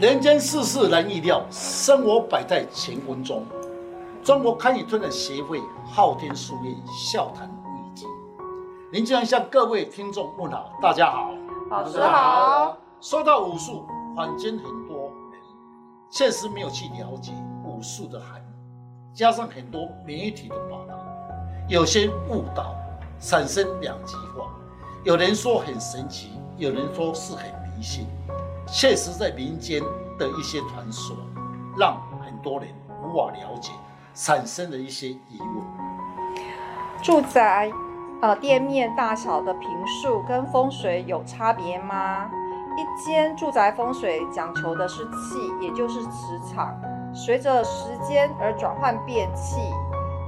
人间世事难预料，生活百态乾坤中。中国堪舆推展协会昊天书院笑谈日记，林经常向各位听众问好，大家好，老师好。说到武术，坊间很多人确实没有去了解武术的含义，加上很多媒体的报道，有些误导，产生两极化。有人说很神奇，有人说是很迷信。确实，在民间的一些传说，让很多人无法了解，产生了一些疑问。住宅，呃，店面大小的平数跟风水有差别吗？一间住宅风水讲求的是气，也就是磁场，随着时间而转换变气，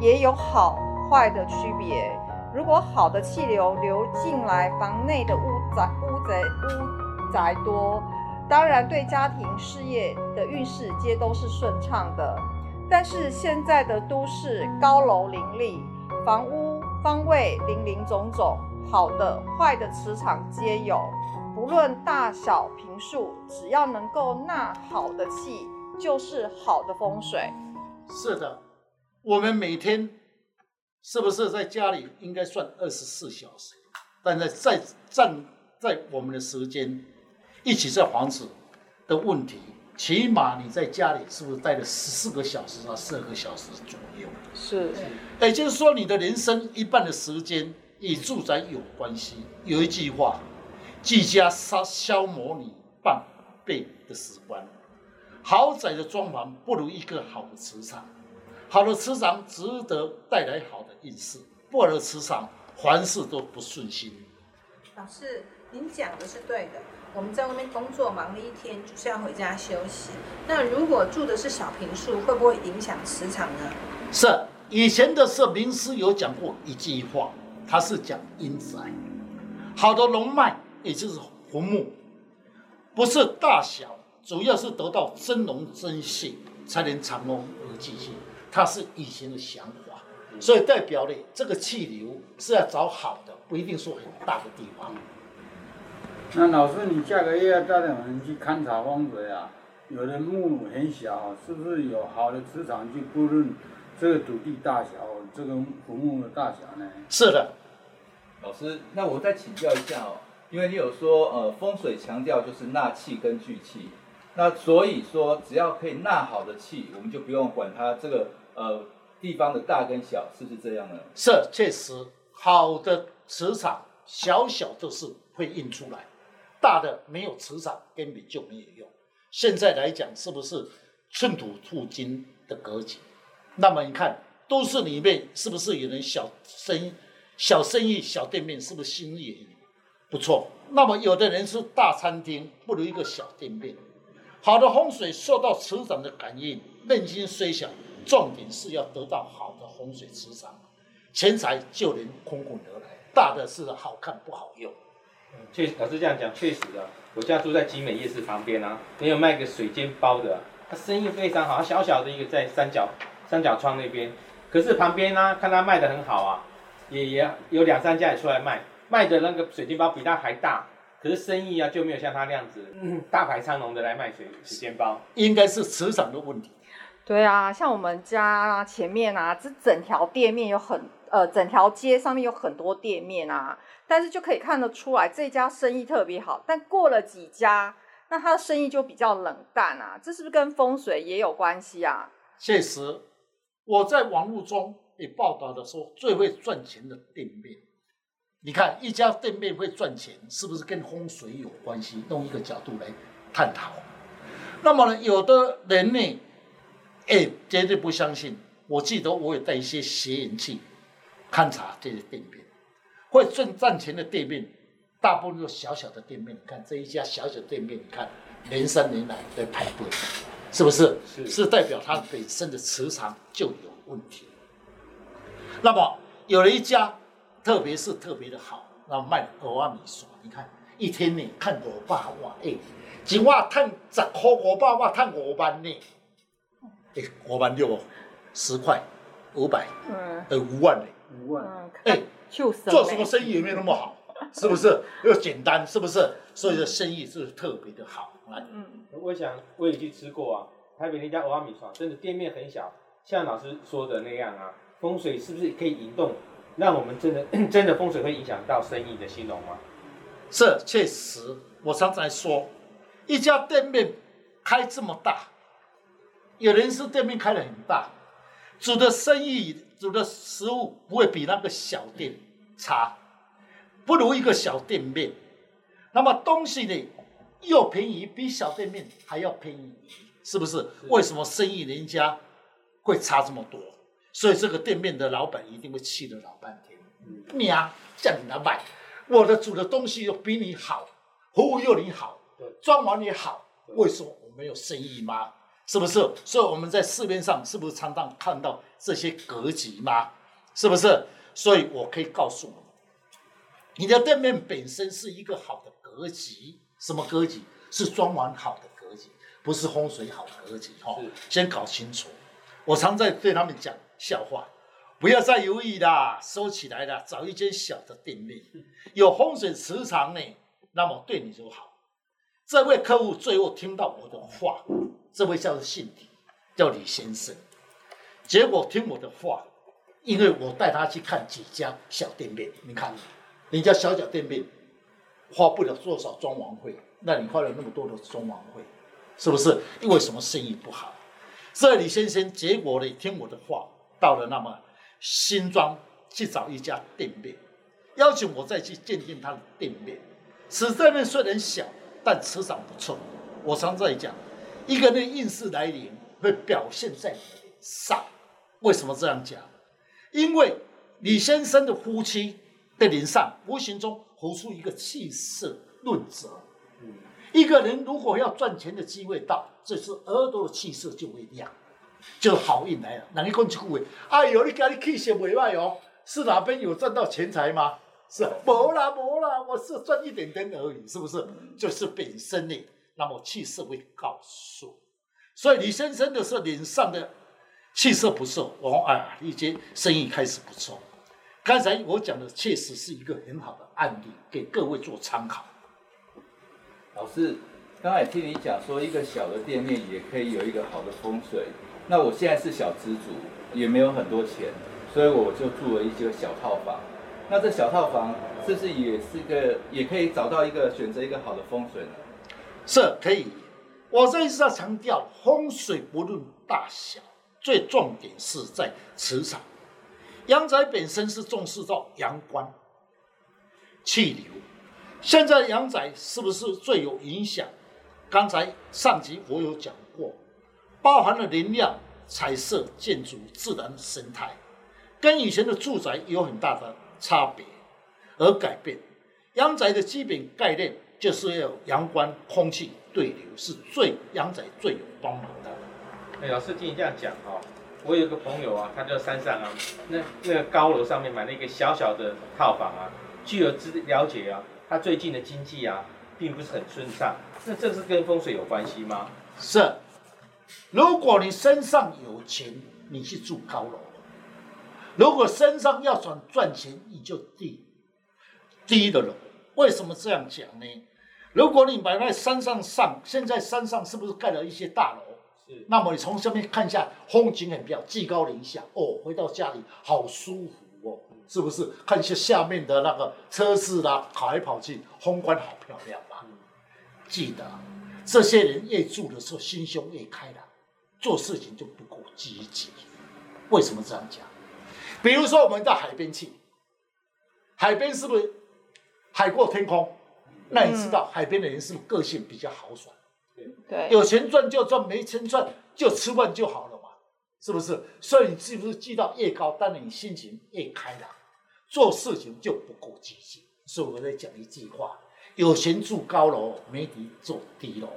也有好坏的区别。如果好的气流流进来，房内的屋宅、屋宅、屋宅多。当然，对家庭事业的运势皆都是顺畅的。但是现在的都市高楼林立，房屋方位林林总总，好的坏的磁场皆有。不论大小平数，只要能够纳好的气，就是好的风水。是的，我们每天是不是在家里应该算二十四小时？但在在站在我们的时间。一起这房子的问题，起码你在家里是不是待了十四个小时到十二个小时左右？是，也就是说，你的人生一半的时间与住宅有关系。有一句话，居家消消磨你半辈的时光。豪宅的装潢不如一个好的磁场，好的磁场值得带来好的运势，不好的磁场凡事都不顺心。老师，您讲的是对的。我们在外面工作忙了一天，就是要回家休息。那如果住的是小平数，会不会影响磁场呢？是，以前的时候名师有讲过一句话，他是讲阴宅，好的龙脉也就是红木，不是大小，主要是得到真龙真谢才能长龙而继续。他是以前的想法，所以代表了这个气流是要找好的，不一定说很大的地方。那老师，你下个月要带我们去勘察风水啊？有的墓很小，是不是有好的磁场去估论这个土地大小，这个坟墓的大小呢？是的，老师，那我再请教一下哦，因为你有说呃风水强调就是纳气跟聚气，那所以说只要可以纳好的气，我们就不用管它这个呃地方的大跟小，是不是这样呢？是，确实好的磁场小小都是会印出来。大的没有磁场，根本就没有用。现在来讲，是不是寸土寸金的格局？那么你看，都市里面是不是有人小生意、小生意、小店面，是不是生意不错？那么有的人是大餐厅，不如一个小店面。好的风水受到磁场的感应，面积虽小，重点是要得到好的风水磁场，钱财就能空空而来。大的是好看不好用。确实，老师这样讲，确实的。我家住在集美夜市旁边啊，也有卖个水煎包的，他生意非常好，小小的一个在三角三角窗那边。可是旁边呢、啊，看他卖的很好啊，也也有两三家也出来卖，卖的那个水煎包比他还大，可是生意啊就没有像他那样子，嗯、大排长龙的来卖水水煎包。应该是磁场的问题。对啊，像我们家前面啊，这整条店面有很呃，整条街上面有很多店面啊。但是就可以看得出来，这家生意特别好。但过了几家，那他的生意就比较冷淡啊。这是不是跟风水也有关系啊？确实，我在网络中也报道的说，最会赚钱的店面，你看一家店面会赚钱，是不是跟风水有关系？用一个角度来探讨。那么呢，有的人呢，哎，绝对不相信。我记得我有带一些邪人去勘察这些店面。会赚赚钱的店面，大部分都小小的店面。你看这一家小小的店面，你看连三年来在排队，是不是？是，是代表它本身的磁场就有问题。那么有了一家，特别是特别的好，那卖欧巴米刷，你看一天呢看五百万，哎，一万赚十块，五百万赚五万呢，哎，五万六，十块，五百，嗯，呃，五万呢，五万，哎。做什么生意也没有那么好，是不是？又简单，是不是？所以说生意是特别的好。来，嗯，我想我也去吃过啊，台北那家蚵仔面线，真的店面很小，像老师说的那样啊，风水是不是可以引动，让我们真的 真的风水会影响到生意的兴隆吗？是，确实，我常常说，一家店面开这么大，有人是店面开的很大，煮的生意、煮的食物不会比那个小店差，不如一个小店面。那么东西呢，又便宜，比小店面还要便宜，是不是？是为什么生意人家会差这么多？所以这个店面的老板一定会气得老半天。你啊，叫你来卖，我的煮的东西又比你好，服务又你好，装潢也好，为什么我没有生意吗？是不是？所以我们在市面上是不是常常看到这些格局吗？是不是？所以我可以告诉你，你的店面本身是一个好的格局，什么格局？是装潢好的格局，不是风水好的格局。哈，先搞清楚。我常在对他们讲笑话，不要再犹豫啦，收起来了，找一间小的店面，有风水磁场呢，那么对你就好。这位客户最后听到我的话。这位叫做姓李，叫李先生。结果听我的话，因为我带他去看几家小店面，你看，人家小小店面花不了多少装潢费，那你花了那么多的装潢费，是不是？因为什么生意不好？这李先生结果呢，听我的话，到了那么新庄去找一家店面，邀请我再去鉴定他的店面。此店面虽然小，但磁场不错。我常在讲。一个人的运势来临，会表现在脸上。为什么这样讲？因为李先生的夫妻的脸上，无形中活出一个气色润泽。一个人如果要赚钱的机会到，这是额头的气色就会亮，就好运来了。哪一讲一句话？哎呦，你家里气色未坏哦，是哪边有赚到钱财吗？是，没啦没啦，我是赚一点点而已，是不是？就是本身呢。那么气色会告诉，所以李先生的是脸上的气色不错，我说哎，一些生意开始不错。刚才我讲的确实是一个很好的案例，给各位做参考。老师，刚才听你讲说，一个小的店面也可以有一个好的风水。那我现在是小资主，也没有很多钱，所以我就住了一些小套房。那这小套房是不是也是一个，也可以找到一个选择一个好的风水呢？是可以，我这一次要强调，风水不论大小，最重点是在磁场。阳宅本身是重视到阳光、气流，现在阳宅是不是最有影响？刚才上集我有讲过，包含了能量、彩色、建筑、自然生态，跟以前的住宅有很大的差别而改变。阳宅的基本概念。就是要阳光、空气对流，是最阳仔最有帮忙的。哎，老师听你这样讲哈，我有个朋友啊，他在山上啊，那那个高楼上面买了一个小小的套房啊。据我知了解啊，他最近的经济啊，并不是很顺畅。那这是跟风水有关系吗？是。如果你身上有钱，你去住高楼；如果身上要想赚钱，你就低低的楼。为什么这样讲呢？如果你买在山上上，现在山上是不是盖了一些大楼？是。那么你从上面看一下，风景很漂亮，居高临下，哦，回到家里好舒服哦，是不是？看一下下面的那个车子啦，跑来跑去，风光好漂亮啊？嗯。记得，这些人越住的时候心胸越开朗，做事情就不够积极。为什么这样讲？比如说我们到海边去，海边是不是海阔天空？那你知道海边的人是不是个性比较豪爽？对，有钱赚就赚，没钱赚就吃饭就好了嘛，是不是？所以你是不是记到越高，当然你心情越开朗，做事情就不够积极。所以我在讲一句话：有钱住高楼，没底住低楼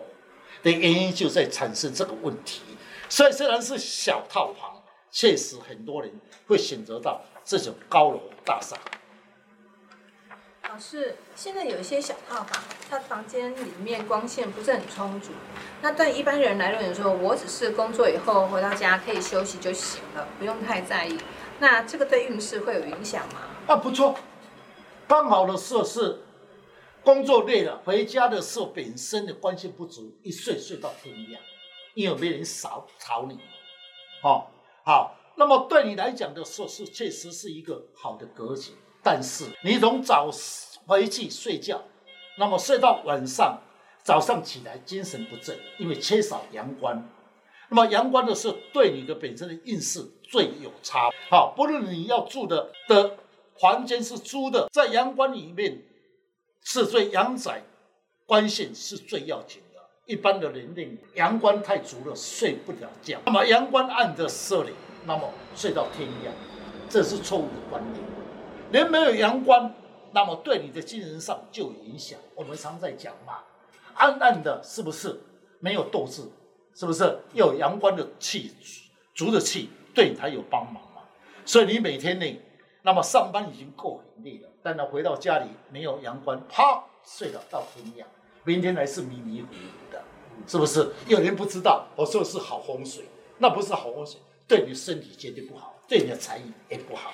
的原因就在产生这个问题。所以虽然是小套房，确实很多人会选择到这种高楼大厦。老师，现在有一些小套房，它房间里面光线不是很充足。那对一般人来论说，我只是工作以后回到家可以休息就行了，不用太在意。那这个对运势会有影响吗？啊，不错，刚好的设施，工作累了，回家的时候本身的光线不足，一睡睡到天亮，因为没人吵吵你。哦，好，那么对你来讲的时候是确实是一个好的格局，但是你从早回去睡觉，那么睡到晚上，早上起来精神不振，因为缺少阳光。那么阳光的时候，对你的本身的运势最有差。好，不论你要住的的房间是租的，在阳光里面是最阳宅，光线是最要紧的。一般的年龄阳光太足了，睡不了觉。那么阳光暗的时候里，那么睡到天亮，这是错误的观念。人没有阳光，那么对你的精神上就有影响。我们常在讲嘛，暗暗的，是不是没有斗志？是不是要有阳光的气足的气对你才有帮忙嘛？所以你每天呢，那么上班已经够很累了，但呢回到家里没有阳光，啪睡了到天亮，明天还是迷迷糊糊的，是不是？有人不知道我说的是好风水，那不是好风水，对你身体绝对不好，对你的财运也不好。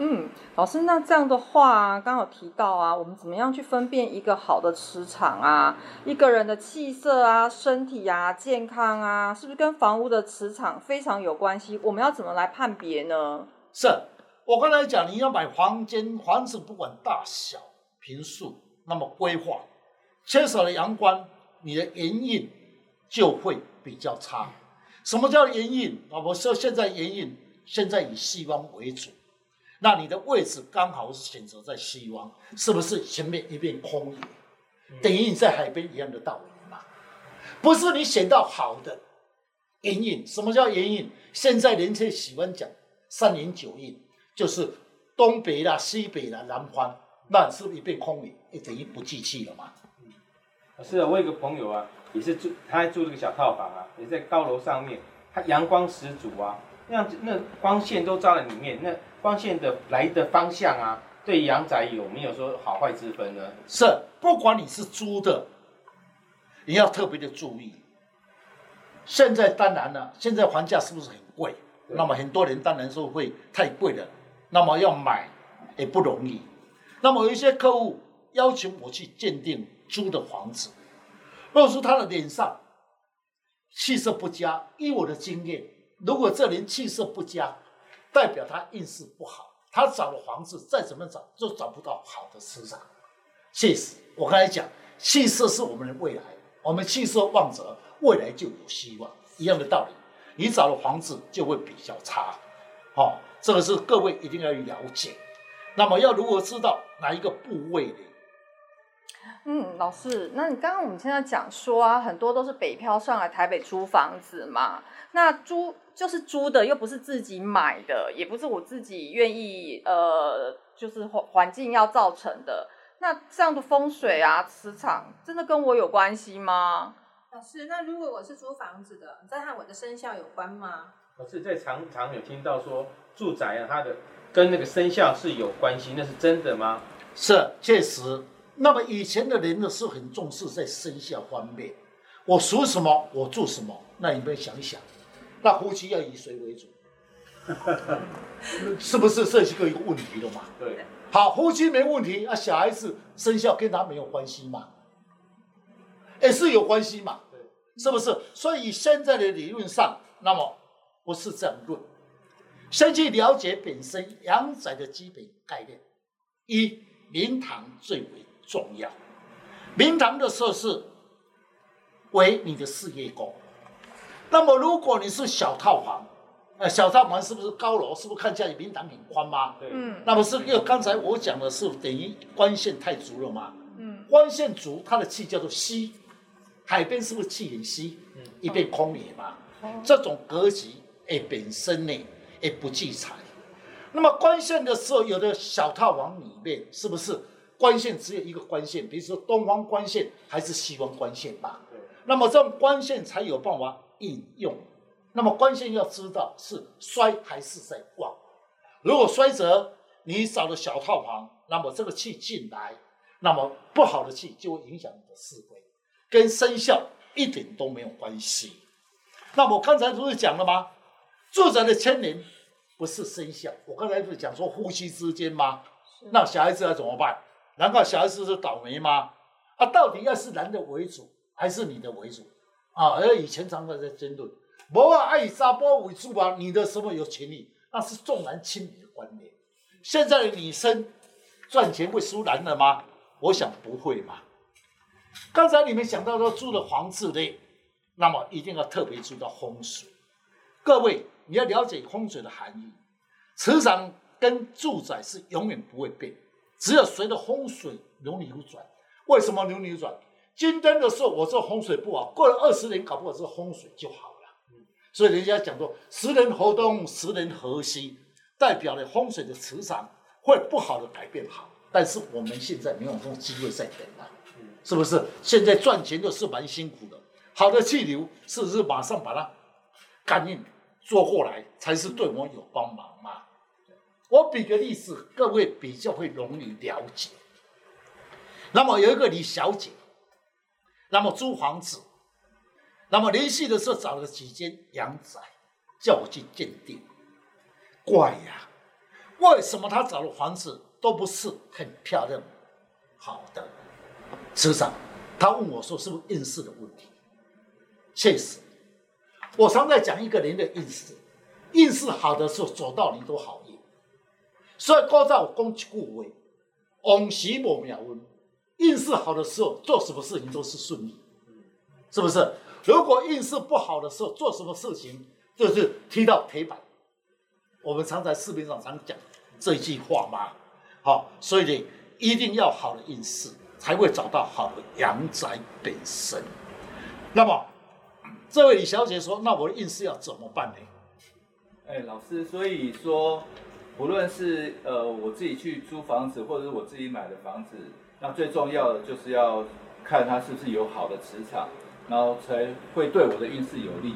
嗯，老师，那这样的话，刚刚有提到啊，我们怎么样去分辨一个好的磁场啊？一个人的气色啊、身体啊、健康啊，是不是跟房屋的磁场非常有关系？我们要怎么来判别呢？是我刚才讲，你要买房间，房子不管大小、平数，那么规划缺少了阳光，你的眼影就会比较差。什么叫眼影啊？我说现在眼影现在以西方为主。那你的位置刚好是选择在西方，是不是前面一片空野，等于你在海边一样的道理嘛？不是你选到好的元运，什么叫元运？现在人才喜欢讲三年九印，就是东北啦、西北啦、南方，那是不是一片空野？也等于不聚气了嘛？是啊，我有个朋友啊，也是住，他还住这个小套房啊，也在高楼上面，他阳光十足啊，那那光线都照在里面，那。光线的来的方向啊，对阳宅有没有说好坏之分呢？是，不管你是租的，你要特别的注意。现在当然了，现在房价是不是很贵？那么很多人当然说会太贵了，那么要买也不容易。那么有一些客户要求我去鉴定租的房子，如果说他的脸上气色不佳，依我的经验，如果这人气色不佳，代表他运势不好，他找的房子再怎么找都找不到好的磁场。确实，我刚才讲，气色是我们的未来，我们气色旺者，未来就有希望。一样的道理，你找的房子就会比较差。好、哦，这个是各位一定要了解。那么要如何知道哪一个部位呢？嗯，老师，那你刚刚我们现在讲说啊，很多都是北漂上来台北租房子嘛，那租。就是租的，又不是自己买的，也不是我自己愿意，呃，就是环环境要造成的。那这样的风水啊，磁场真的跟我有关系吗？老师，那如果我是租房子的，在和我的生肖有关吗？老师在常常有听到说住宅啊，它的跟那个生肖是有关系，那是真的吗？是，确实。那么以前的人呢，是很重视在生肖方面，我属什么，我做什么。那你们想一想。那夫妻要以谁为主？是不是这是个一个问题了嘛？对。好，夫妻没问题，啊，小孩子生肖跟他没有关系嘛？也是有关系嘛？对，是不是？所以现在的理论上，那么不是这样论。先去了解本身阳宅的基本概念。一，明堂最为重要。明堂的设置为你的事业宫。那么，如果你是小套房，呃，小套房是不是高楼？是不是看起来明堂很宽吗？对。嗯。那么是因为刚才我讲的是等于光线太足了吗？嗯。光线足，它的气叫做吸。海边是不是气很稀？嗯。一片空野嘛。哦。这种格局，哎，本身呢，也不聚财。那么光线的时候，有的小套房里面是不是光线只有一个光线？比如说东方光线还是西方光线吧？那么这种光线才有办法。应用，那么关键要知道是衰还是在旺。如果衰则，你找了小套房，那么这个气进来，那么不好的气就会影响你的思维，跟生肖一点都没有关系。那我刚才不是讲了吗？住宅的牵连不是生肖，我刚才不是讲说夫妻之间吗？那小孩子要怎么办？难道小孩子是倒霉吗？啊，到底要是男的为主，还是女的为主？啊，而以前常常在争论，不啊，爱以沙波为主啊？女的什么有权利？那是重男轻女的观念。现在的女生赚钱会输男的吗？我想不会嘛。刚才你们讲到说住的房子的，那么一定要特别注意到风水。各位，你要了解风水的含义。磁场跟住宅是永远不会变，只有随着风水流流转。为什么流流转？今天的时候，我这风水不好，过了二十年，搞不好这风水就好了。所以人家讲说，十年河东，十年河西，代表了风水的磁场会不好的改变好。但是我们现在没有这种机会再等了，是不是？现在赚钱的是蛮辛苦的，好的气流是不是马上把它感应做过来，才是对我有帮忙嘛？我比个例子，各位比较会容易了解。那么有一个李小姐，那么租房子，那么联系的时候找了几间阳宅，叫我去鉴定。怪呀，为什么她找的房子都不是很漂亮、好的磁场？她问我说：“是不是运势的问题？”确实，我常在讲一个人的运势，运势好的时候走到你都好。所以高照我讲一句话，往时无命运。运势好的时候，做什么事情都是顺利，是不是？如果运势不好的时候，做什么事情就是踢到铁板。我们常在视频上常讲这句话嘛，好，所以呢，一定要好的运势，才会找到好的阳宅本身。那么，这位李小姐说：“那我的运势要怎么办呢？”哎，老师，所以说，不论是呃我自己去租房子，或者是我自己买的房子。那最重要的就是要看它是不是有好的磁场，然后才会对我的运势有利。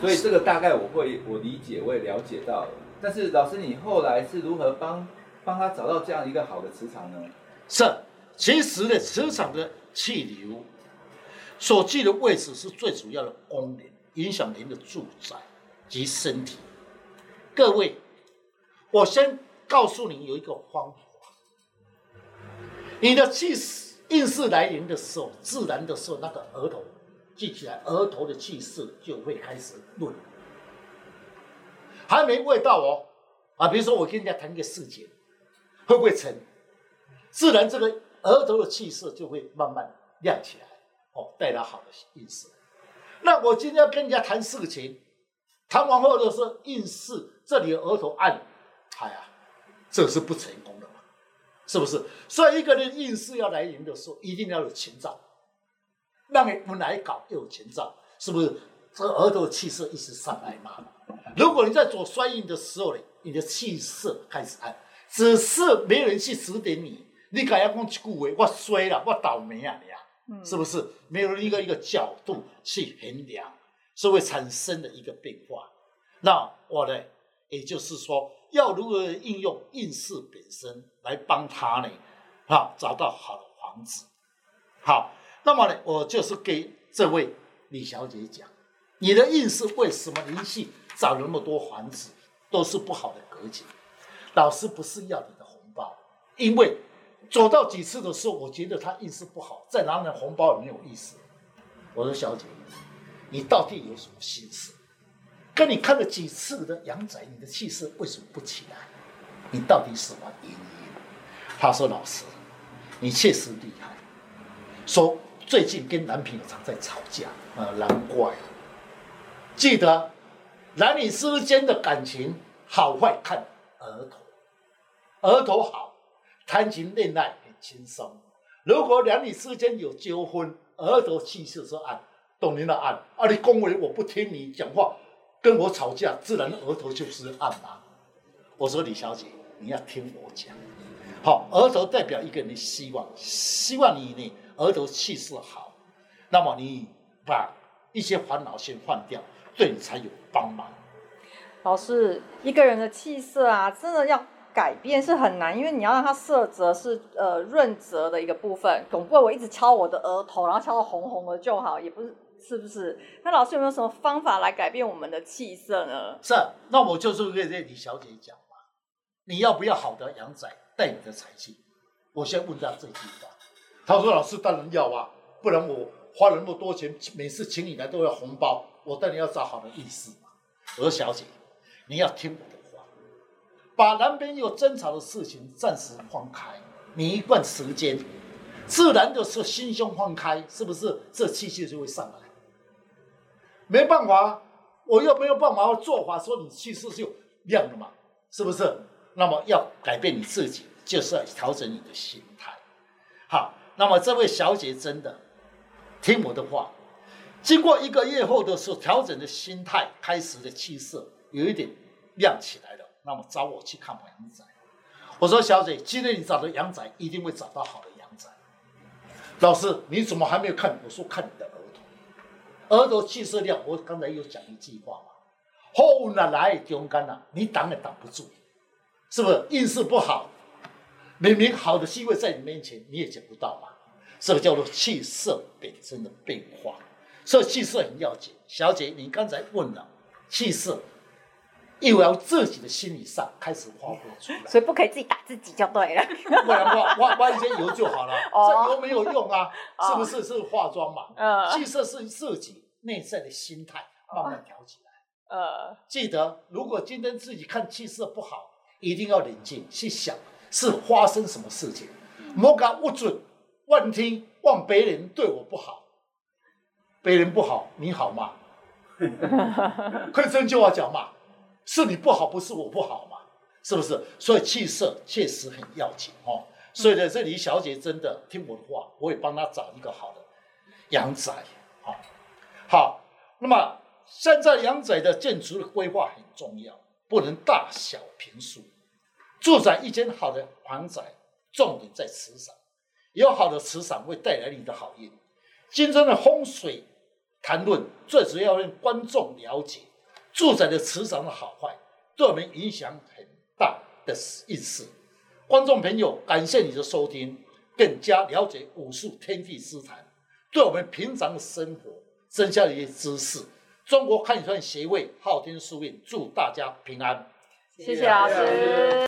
所以这个大概我会我理解，我也了解到了。但是老师，你后来是如何帮帮他找到这样一个好的磁场呢？是，其实的磁场的气流所居的位置是最主要的功能，影响您的住宅及身体。各位，我先告诉你有一个方法。你的气势运势来临的时候，自然的时候，那个额头记起来，额头的气势就会开始论。还没味道哦，啊，比如说我跟人家谈个事情，会不会成？自然这个额头的气势就会慢慢亮起来，哦，带来好的运势。那我今天要跟人家谈事情，谈完后的时候，运势这里的额头暗，哎呀，这是不成功的嘛。是不是？所以一个人运势要来临的时候，一定要有前兆，让你们来搞又有前兆，是不是？这个额头的气色一直上来嘛。如果你在做衰运的时候呢，你的气色开始暗，只是没有人去指点你，你敢要讲一句话，我衰了，我倒霉啊，你啊，是不是？没有一个一个角度去衡量，所以会产生的一个变化。那我呢，也就是说。要如何应用运势本身来帮他呢？啊，找到好的房子。好，那么呢，我就是给这位李小姐讲，你的运势为什么连续找那么多房子都是不好的格局？老师不是要你的红包，因为走到几次的时候，我觉得他运势不好，再拿点红包也没有意思。我说小姐，你到底有什么心思？跟你看了几次的阳宅，你的气势为什么不起来？你到底什么原因？他说：“老师，你确实厉害。说最近跟男朋友常在吵架，啊，难怪。记得男女之间的感情好坏看额头，额头好，谈情恋爱很轻松。如果男女之间有纠纷，额头气势是暗，懂您的暗。啊，你恭维我不听你讲话。”跟我吵架，自然额头就是暗嘛。我说李小姐，你要听我讲。好，额头代表一个人的希望，希望你呢额头气色好，那么你把一些烦恼先换掉，对你才有帮忙。老师，一个人的气色啊，真的要改变是很难，因为你要让它色泽是呃润泽的一个部分，总不会我一直敲我的额头，然后敲到红红的就好，也不是。是不是？那老师有没有什么方法来改变我们的气色呢？是，那我就是跟李小姐讲嘛，你要不要好的阳仔带你的财气？我先问他这句话，他说：“老师当然要啊，不然我花了那么多钱，每次请你来都要红包，我当然要找好的意思嘛。”我说：“小姐，你要听我的话，把南边有争吵的事情暂时放开，你一段时间，自然就是心胸放开，是不是？这气势就会上来。没办法，我又没有办法做法说你气势就亮了嘛，是不是？那么要改变你自己。”就是要调整你的心态。好，那么这位小姐真的听我的话，经过一个月后的时候，调整的心态，开始的气色有一点亮起来了。那么找我去看阳宅。我说小姐，今天你找的阳宅一定会找到好的阳宅。老师，你怎么还没有看？我说看你的额头，气色亮。我刚才有讲一句话嘛，后运哪来中干呐，你挡也挡不住，是不是运势不好？明明好的机会在你面前，你也捡不到嘛？这个叫做气色本身的变化，所以气色很要紧。小姐，你刚才问了气色，又要自己的心理上开始发挥出来，所以不可以自己打自己就对了。不然话挖挖一些油就好了，这油没有用啊，是不是？是化妆嘛？嗯，气色是自己内在的心态慢慢调起来。呃，记得如果今天自己看气色不好，一定要冷静去想。是发生什么事情？莫敢误准妄听，望别人对我不好，别人不好，你好吗？可以这句话讲嘛？是你不好，不是我不好嘛？是不是？所以气色确实很要紧哦。所以在这里，小姐真的听我的话，我也帮她找一个好的阳宅。好，好。那么现在阳宅的建筑的规划很重要，不能大小平数。住宅一间好的房宅，重点在磁场，有好的磁场会带来你的好运。今天的风水谈论，最主要让观众了解住宅的磁场的好坏，对我们影响很大的意思。观众朋友，感谢你的收听，更加了解武术天地之谈，对我们平常的生活增加了一些知识。中国汉语协会昊天书院祝大家平安，谢谢老师。